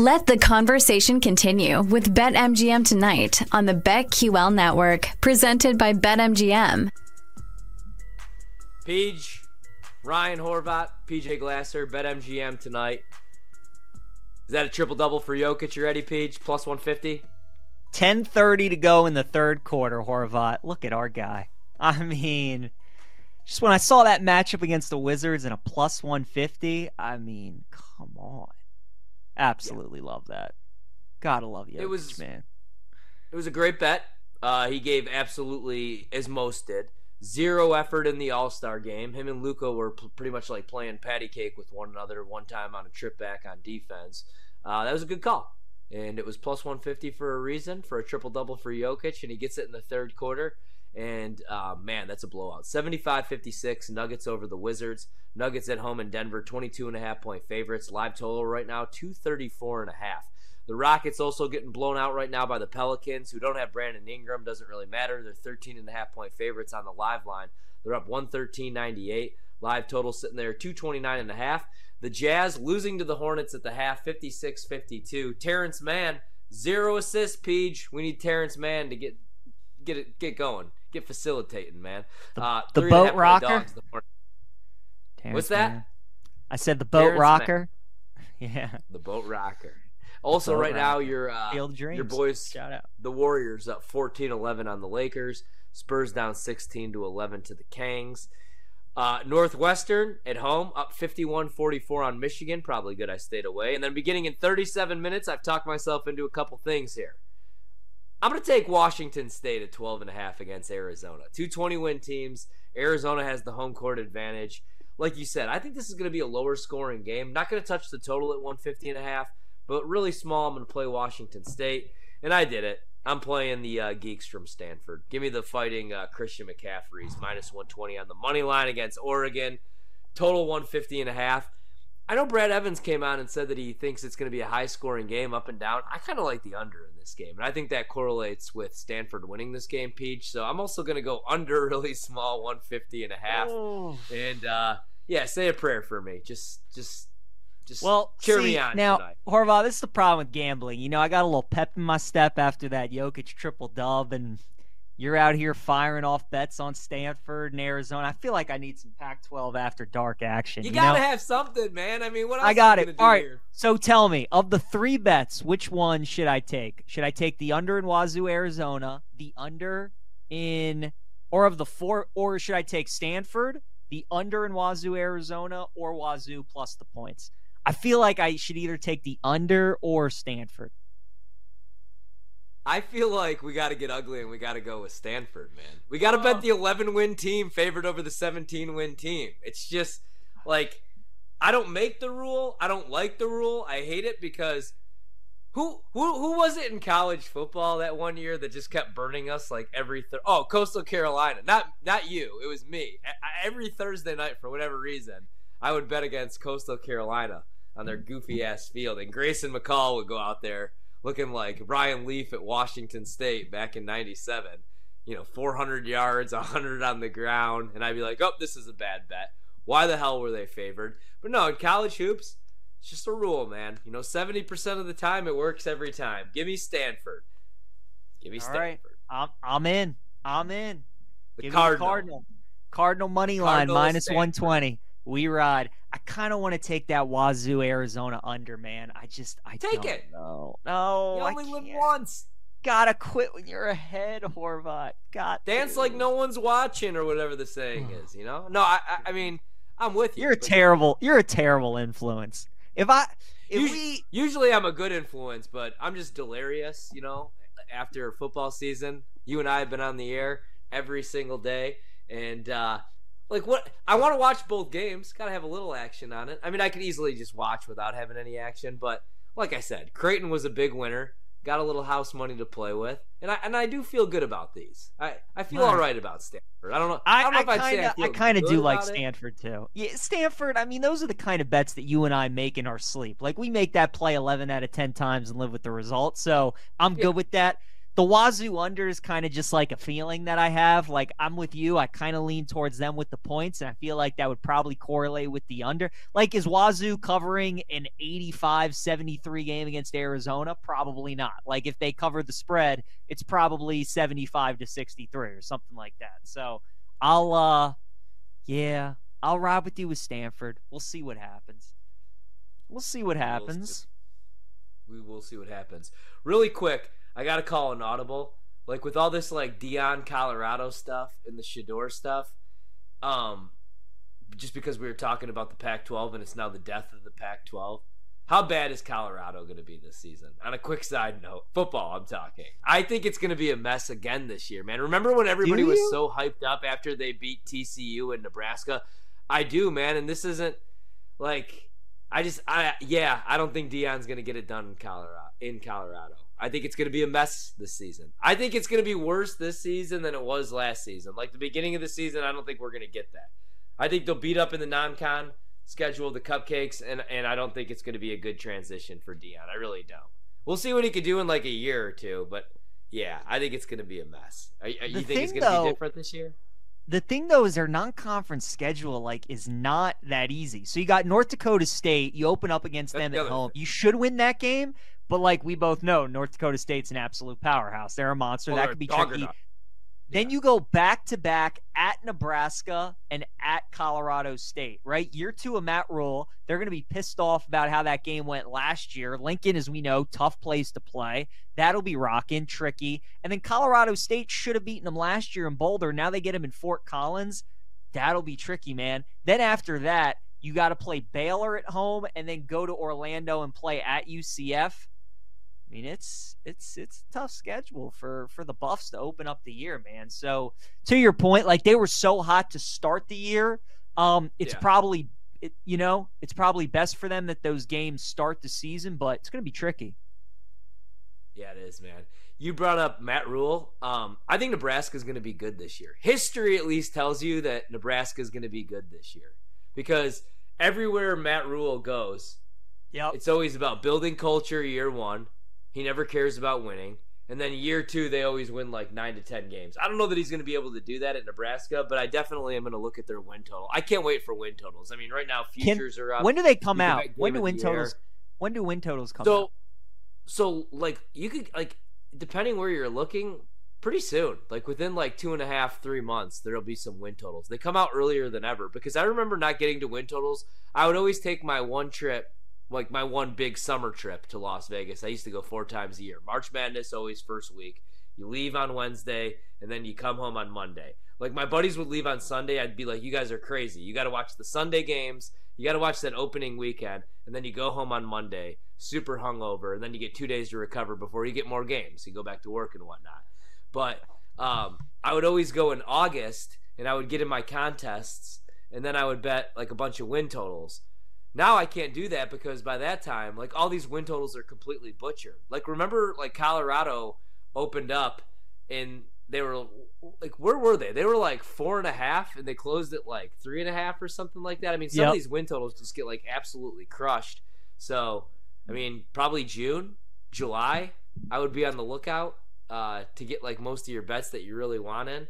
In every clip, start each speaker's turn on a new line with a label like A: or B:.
A: Let the conversation continue with BetMGM tonight on the BetQL network, presented by BetMGM.
B: Peach, Ryan Horvat, PJ Glasser, BetMGM tonight. Is that a triple double for Jokic? You ready, Peach? Plus 150?
C: 10:30 to go in the third quarter, Horvat. Look at our guy. I mean, just when I saw that matchup against the Wizards and a plus 150, I mean, come on. Absolutely yeah. love that. Gotta love you. It was man.
B: It was a great bet. Uh, he gave absolutely as most did zero effort in the All Star game. Him and Luka were p- pretty much like playing patty cake with one another. One time on a trip back on defense. Uh, that was a good call, and it was plus 150 for a reason for a triple double for Jokic, and he gets it in the third quarter. And uh, man, that's a blowout. 75 56, Nuggets over the Wizards. Nuggets at home in Denver, 22 and a half point favorites. Live total right now, 234 and a half. The Rockets also getting blown out right now by the Pelicans, who don't have Brandon Ingram. Doesn't really matter. They're 13 and a half point favorites on the live line. They're up 113.98. Live total sitting there 229 and a half. The Jazz losing to the Hornets at the half 56-52. Terrence Mann zero assists. Peach, we need Terrence Mann to get get it get going get facilitating, man.
C: The, uh, the boat rocker.
B: What's that?
C: I said the boat Terrence rocker. yeah,
B: the boat rocker. Also, right rocker. now, your uh, your boys,
C: Shout out.
B: the Warriors up 14-11 on the Lakers. Spurs down 16 to 11 to the Kangs. Uh, Northwestern at home up 51-44 on Michigan. Probably good I stayed away. And then beginning in 37 minutes, I've talked myself into a couple things here. I'm going to take Washington State at 12 and a half against Arizona. Two 20 win teams. Arizona has the home court advantage. Like you said, I think this is going to be a lower scoring game. Not going to touch the total at 150 and a half, but really small. I'm going to play Washington State, and I did it. I'm playing the uh, geeks from Stanford. Give me the fighting uh, Christian McCaffrey's minus 120 on the money line against Oregon. Total 150 and a half. I know Brad Evans came out and said that he thinks it's going to be a high scoring game up and down. I kind of like the under in this game. And I think that correlates with Stanford winning this game, Peach. So I'm also going to go under really small, 150 and a half. Oh. And uh, yeah, say a prayer for me. Just, just, just
C: well,
B: cheer
C: see,
B: me on
C: now,
B: tonight.
C: Horvat, this is the problem with gambling. You know, I got a little pep in my step after that Jokic triple dub, and you're out here firing off bets on Stanford and Arizona. I feel like I need some Pac-12 after dark action.
B: You,
C: you
B: gotta
C: know?
B: have something, man. I mean, what else
C: I got
B: it.
C: All right.
B: Here?
C: So tell me, of the three bets, which one should I take? Should I take the under in Wazoo, Arizona, the under in, or of the four, or should I take Stanford, the under in Wazoo, Arizona, or Wazoo plus the points? I feel like I should either take the under or Stanford.
B: I feel like we got to get ugly and we got to go with Stanford, man. We got to bet the 11 win team favored over the 17 win team. It's just like I don't make the rule. I don't like the rule. I hate it because who who who was it in college football that one year that just kept burning us like every th- oh Coastal Carolina not not you it was me every Thursday night for whatever reason I would bet against Coastal Carolina on their goofy ass field and Grayson McCall would go out there looking like Ryan Leaf at Washington State back in 97. You know, 400 yards, 100 on the ground. And I'd be like, oh, this is a bad bet. Why the hell were they favored? But no, in college hoops, it's just a rule, man. You know, 70% of the time it works every time. Give me Stanford. Give me
C: All
B: Stanford.
C: Right. I'm, I'm in. I'm in.
B: The
C: Give
B: Cardinal.
C: Cardinal. Cardinal money line, minus 120. We ride. I kind of want to take that Wazoo Arizona under, man. I just I
B: take
C: don't
B: it.
C: No, no.
B: You only
C: I
B: live once.
C: Gotta quit when you're ahead, Horvat. Got
B: Dance
C: to.
B: like no one's watching, or whatever the saying is. You know? No, I, I, I mean, I'm with you.
C: You're a terrible. You're a terrible influence. If I, if
B: usually,
C: we,
B: usually I'm a good influence, but I'm just delirious. You know, after football season, you and I have been on the air every single day, and uh, like what I want to watch both games. Got to have a little action on it. I mean, I could easily just watch without having any action, but like I said, Creighton was a big winner. Got a little house money to play with, and I and I do feel good about these. I, I feel all right about Stanford. I don't know. I, don't know if I'd say I,
C: I kind of do like
B: it.
C: Stanford too. Yeah, Stanford. I mean, those are the kind of bets that you and I make in our sleep. Like we make that play eleven out of ten times and live with the result. So I'm
B: Yeah.
C: good with that. The Wazoo under is kind of just like a feeling that I have. Like I'm with you. I kind of lean towards them with the points, and I feel like that would probably correlate with the under. Like, is Wazoo covering an 85 73 game against Arizona? Probably not. Like, if they cover the spread, it's probably 75 to 63 or something like that. So I'll, uh, yeah, I'll ride with you with Stanford. We'll see what happens. We'll see what happens.
B: We will see what happens. Really quick, I gotta call an audible. Like with all this like Deion Colorado stuff and the Shedeur stuff, um, just because we were talking about the Pac-12 and it's now the death of the Pac-12. How bad is Colorado going to be this season? On a quick side note, football, I'm talking. I think it's going to be a mess again this year, man. Remember when everybody was so hyped up after they beat TCU and Nebraska? I do, man. And this isn't like I just I yeah, I don't think Deion's going to get it done in Colorado. In Colorado. I think it's going to be a mess this season. I think it's going to be worse this season than it was last season. Like the beginning of the season, I don't think we're going to get that. I think they'll beat up in the non-con schedule, the cupcakes, and and I don't think it's going to be a good transition for Deion. I really don't. We'll see what he could do in like a year or two, but yeah, I think it's going to be a mess. Are, are, you think it's going to be different this year?
C: The thing though is their non-conference schedule like is not that easy. So you got North Dakota State, you open up against That's them at home. Thing. You should win that game, but like we both know, North Dakota State's an absolute powerhouse. They're a monster. That could be tricky. Then you go back to back at Nebraska and at Colorado State, right? Year two of Matt Rhule. They're going to be pissed off about how that game went last year. Lincoln, as we know, tough place to play. That'll be rocking, tricky. And then Colorado State should have beaten them last year in Boulder. Now they get them in Fort Collins. That'll be tricky, man. Then after that, you got to play Baylor at home and then go to Orlando and play at UCF. I mean, it's it's it's a tough schedule for for the Buffs to open up the year, man. So to your point, like they were so hot to start the year, um, it's yeah. probably it, you know it's probably best for them that those games start the season, but it's going to be tricky.
B: Yeah, it is, man. You brought up Matt Rhule. Um, I think Nebraska is going to be good this year. History at least tells you that Nebraska is going to be good this year because everywhere Matt Rhule goes,
C: yep.
B: it's always about building culture year one he never cares about winning. And then year two, they always win like nine to ten games. I don't know that he's going to be able to do that at Nebraska, but I definitely am going to look at their win total. I can't wait for win totals. I mean, right now futures
C: Can,
B: are up.
C: When do they come out? When do win totals? When do win totals come
B: so,
C: out?
B: So, like, you could like, depending where you're looking, pretty soon, like within like two and a half, three months, there'll be some win totals. They come out earlier than ever because I remember not getting to win totals. I would always take my one trip like my one big summer trip to Las Vegas. I used to go four times a year. March Madness always first week. You leave on Wednesday and then you come home on Monday. Like my buddies would leave on Sunday, I'd be like, "You guys are crazy. You got to watch the Sunday games. You got to watch that opening weekend, and then you go home on Monday, super hungover, and then you get two days to recover before you get more games. You go back to work and whatnot." But um, I would always go in August, and I would get in my contests, and then I would bet like a bunch of win totals now I can't do that because by that time, like all these win totals are completely butchered. Like remember, like Colorado opened up and they were like, where were they? They were like four and a half, and they closed at like three and a half or something like that. I mean, some yep. of these win totals just get like absolutely crushed. So, I mean, probably June, July, I would be on the lookout uh, to get like most of your bets that you really want in.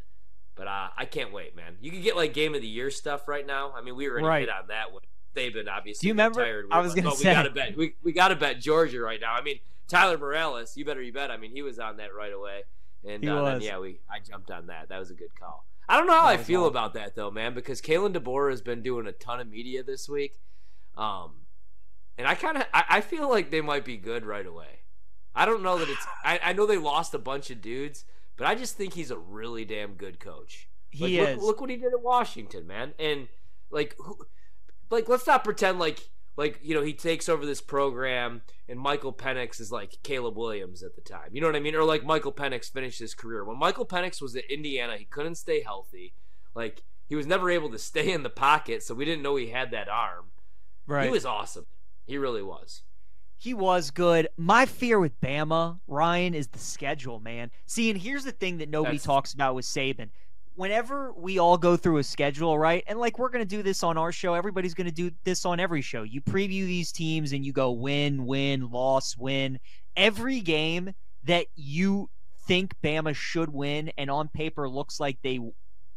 B: But uh, I can't wait, man. You can get like game of the year stuff right now. I mean, we were in right. hit on that one Saban obviously.
C: Do you remember?
B: Retired.
C: I was
B: like,
C: gonna
B: oh,
C: say
B: we gotta bet. We, we gotta bet Georgia right now. I mean, Tyler Morales. You better you bet. I mean, he was on that right away. And uh, then, yeah, we I jumped on that. That was a good call. I don't know how I feel about that though, man, because Kalen DeBoer has been doing a ton of media this week, um, and I kind of I, I, feel like they might be good right away. I don't know that it's. I, I, know they lost a bunch of dudes, but I just think he's a really damn good coach.
C: Like,
B: he
C: look,
B: is. Look what he did in Washington, man, and like who, like let's not pretend like like you know he takes over this program and Michael Penix is like Caleb Williams at the time. You know what I mean? Or like Michael Penix finished his career. When Michael Penix was at Indiana, he couldn't stay healthy. Like he was never able to stay in the pocket, so we didn't know he had that arm.
C: Right.
B: He was awesome. He really was.
C: He was good. My fear with Bama, Ryan, is the schedule, man. See, and here's the thing that nobody That's... talks about with Saban whenever we all go through a schedule, right? And like we're going to do this on our show, everybody's going to do this on every show. You preview these teams and you go win, win, loss, win. Every game that you think Bama should win and on paper looks like they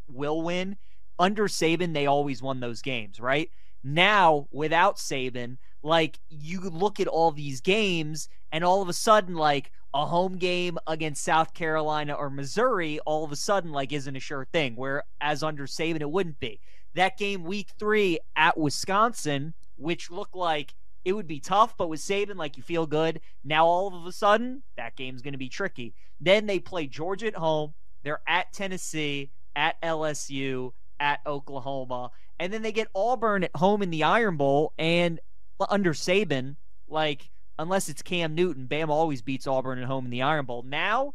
C: will win, under Saban, they always won those games, right? Now, without Saban, like you look at all these games and all of a sudden, like a home game against South Carolina or Missouri, all of a sudden, like isn't a sure thing. Whereas under Saban, it wouldn't be. That game week three at Wisconsin, which looked like it would be tough, but with Saban, like you feel good. Now all of a sudden, that game's going to be tricky. Then they play Georgia at home. They're at Tennessee, at LSU, at Oklahoma, and then they get Auburn at home in the Iron Bowl. And under Saban, like unless it's Cam Newton, Bam always beats Auburn at home in the Iron Bowl. Now,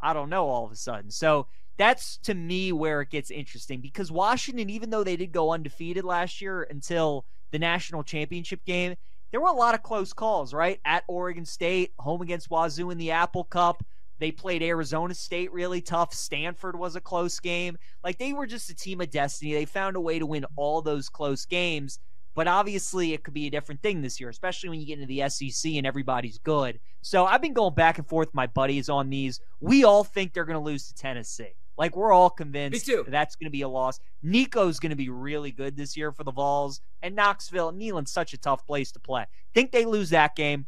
C: I don't know. All of a sudden, so that's to me where it gets interesting because Washington, even though they did go undefeated last year until the national championship game, there were a lot of close calls, right? At Oregon State, home against Wazoo in the Apple Cup. They played Arizona State really tough. Stanford was a close game. Like they were just a team of destiny. They found a way to win all those close games. But obviously, it could be a different thing this year, especially when you get into the SEC and everybody's good. So I've been going back and forth with my buddies on these. We all think they're going to lose to Tennessee. Like we're all convinced that that's going to be a loss. Nico's going to be really good this year for the Vols, and Knoxville, Neyland's such a tough place to play. Think they lose that game.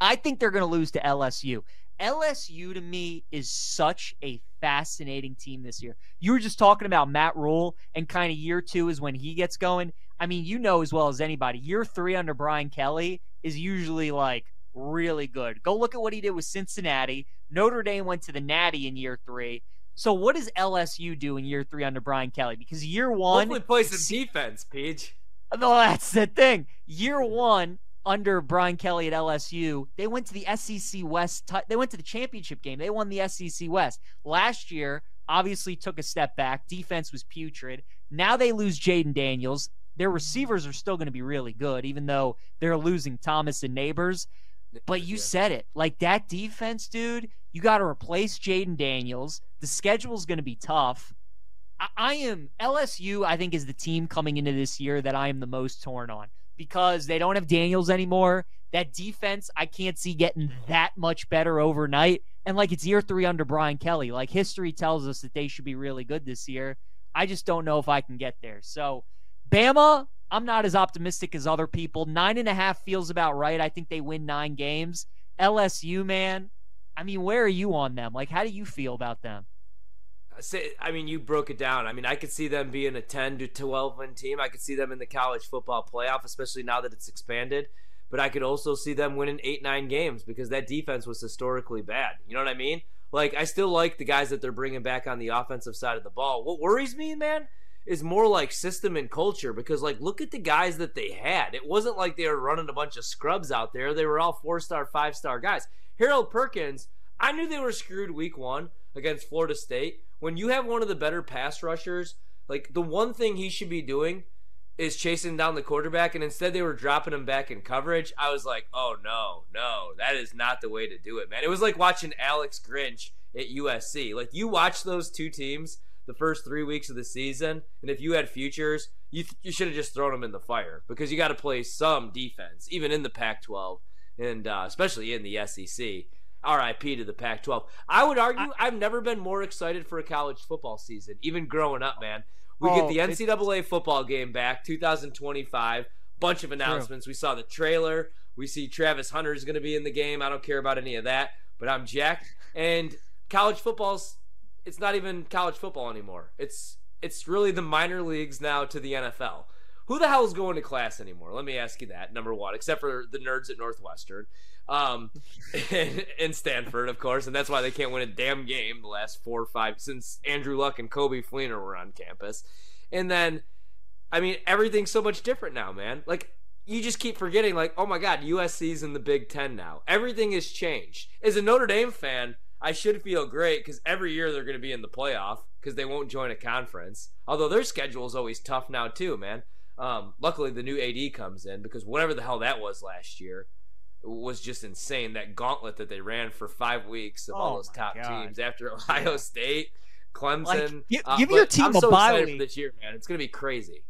C: I think they're going to lose to LSU. LSU to me is such a fascinating team this year. You were just talking about Matt Rhule, and kind of year two is when he gets going. I mean, you know as well as anybody, year three under Brian Kelly is usually like really good. Go look at what he did with Cincinnati. Notre Dame went to the Natty in year three. So what does LSU do in year three under Brian Kelly? Because year one,
B: hopefully play some defense, Peach.
C: No, that's the thing. Year one, under Brian Kelly at LSU, they went to the SEC West. T- they went to the championship game. They won the SEC West. Last year, obviously took a step back. Defense was putrid. Now they lose Jayden Daniels. Their receivers are still going to be really good, even though they're losing Thomas and Neighbors. But you said it. Like that defense, dude, you got to replace Jayden Daniels. The schedule's going to be tough. I-, I am LSU, I think, is the team coming into this year that I am the most torn on because they don't have Daniels anymore. That defense, I can't see getting that much better overnight. And like it's year three under Brian Kelly. Like history tells us that they should be really good this year. I just don't know if I can get there. So, Bama, I'm not as optimistic as other people. Nine and a half feels about right. I think they win nine games. LSU, man, I mean, where are you on them? Like, how do you feel about them?
B: I mean, you broke it down. I mean, I could see them being a 10 to 12 win team. I could see them in the college football playoff, especially now that it's expanded. But I could also see them winning eight, nine games because that defense was historically bad. You know what I mean? Like, I still like the guys that they're bringing back on the offensive side of the ball. What worries me, man, is more like system and culture because, like, look at the guys that they had. It wasn't like they were running a bunch of scrubs out there, they were all four star, five star guys. Harold Perkins, I knew they were screwed week one against Florida State when you have one of the better pass rushers, like the one thing he should be doing is chasing down the quarterback, and instead they were dropping him back in coverage. I was like, oh no, no, that is not the way to do it, man. It was like watching Alex Grinch at USC. Like you watch those two teams the first three weeks of the season, and if you had futures, you th- you should have just thrown them in the fire because you got to play some defense, even in the Pac-12, and uh, especially in the SEC. RIP to the Pac 12. I would argue I, have never been more excited for a college football season, even growing up, man. We oh, get the NCAA football game back, 2025. Bunch of announcements. True. We saw the trailer. We see Travis Hunter is going to be in the game. I don't care about any of that, but I'm jacked. And college football's it's not even college football anymore. It's it's really the minor leagues now to the NFL. Who the hell is going to class anymore? Let me ask you that. Number one, except for the nerds at Northwestern um, in Stanford, of course, and that's why they can't win a damn game the last four or five since Andrew Luck and Coby Fleener were on campus. And then, I mean, everything's so much different now, man. Like, you just keep forgetting, like, oh my God, USC's in the Big Ten now. Everything has changed. As a Notre Dame fan, I should feel great because every year they're going to be in the playoff because they won't join a conference. Although their schedule is always tough now, too, man. Um, luckily, the new AD comes in because whatever the hell that was last year, was just insane. That gauntlet that they ran for five weeks of oh all those top God. teams after Ohio yeah. State, Clemson. Like,
C: give, uh, give your team
B: I'm
C: a
B: so
C: bye
B: excited for this year, man. It's gonna be crazy.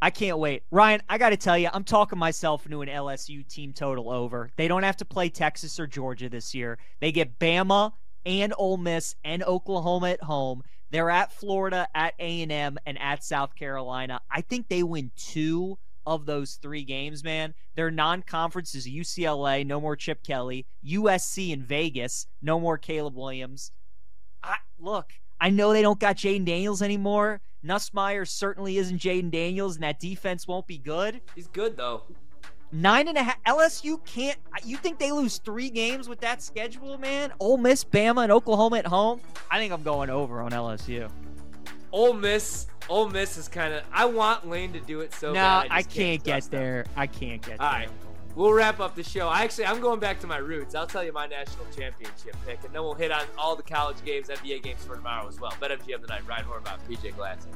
C: I can't wait. Ryan, I got to tell you, I'm talking myself into an LSU team total over. They don't have to play Texas or Georgia this year. They get Bama and Ole Miss and Oklahoma at home. They're at Florida, at A&M, and at South Carolina. I think they win two of those three games, man. Their non-conference is UCLA, no more Chip Kelly, USC in Vegas, no more Caleb Williams. I, look, I know they don't got Jayden Daniels anymore. Nussmeier certainly isn't Jayden Daniels, and that defense won't be good.
B: He's good though.
C: Nine and a half. LSU can't. You think they lose three games with that schedule, man? Ole Miss, Bama, and Oklahoma at home. I think I'm going over on LSU.
B: Ole Miss. Ole Miss is kind of. I want Lane to do it so
C: no,
B: bad. I,
C: I can't, get there. I can't get
B: All
C: there.
B: right. We'll wrap up the show. I actually, I'm going back to my roots. I'll tell you my national championship pick, and then we'll hit on all the college games, NBA games for tomorrow as well. BetMGM tonight. Ryan Horvat, PJ Glasser.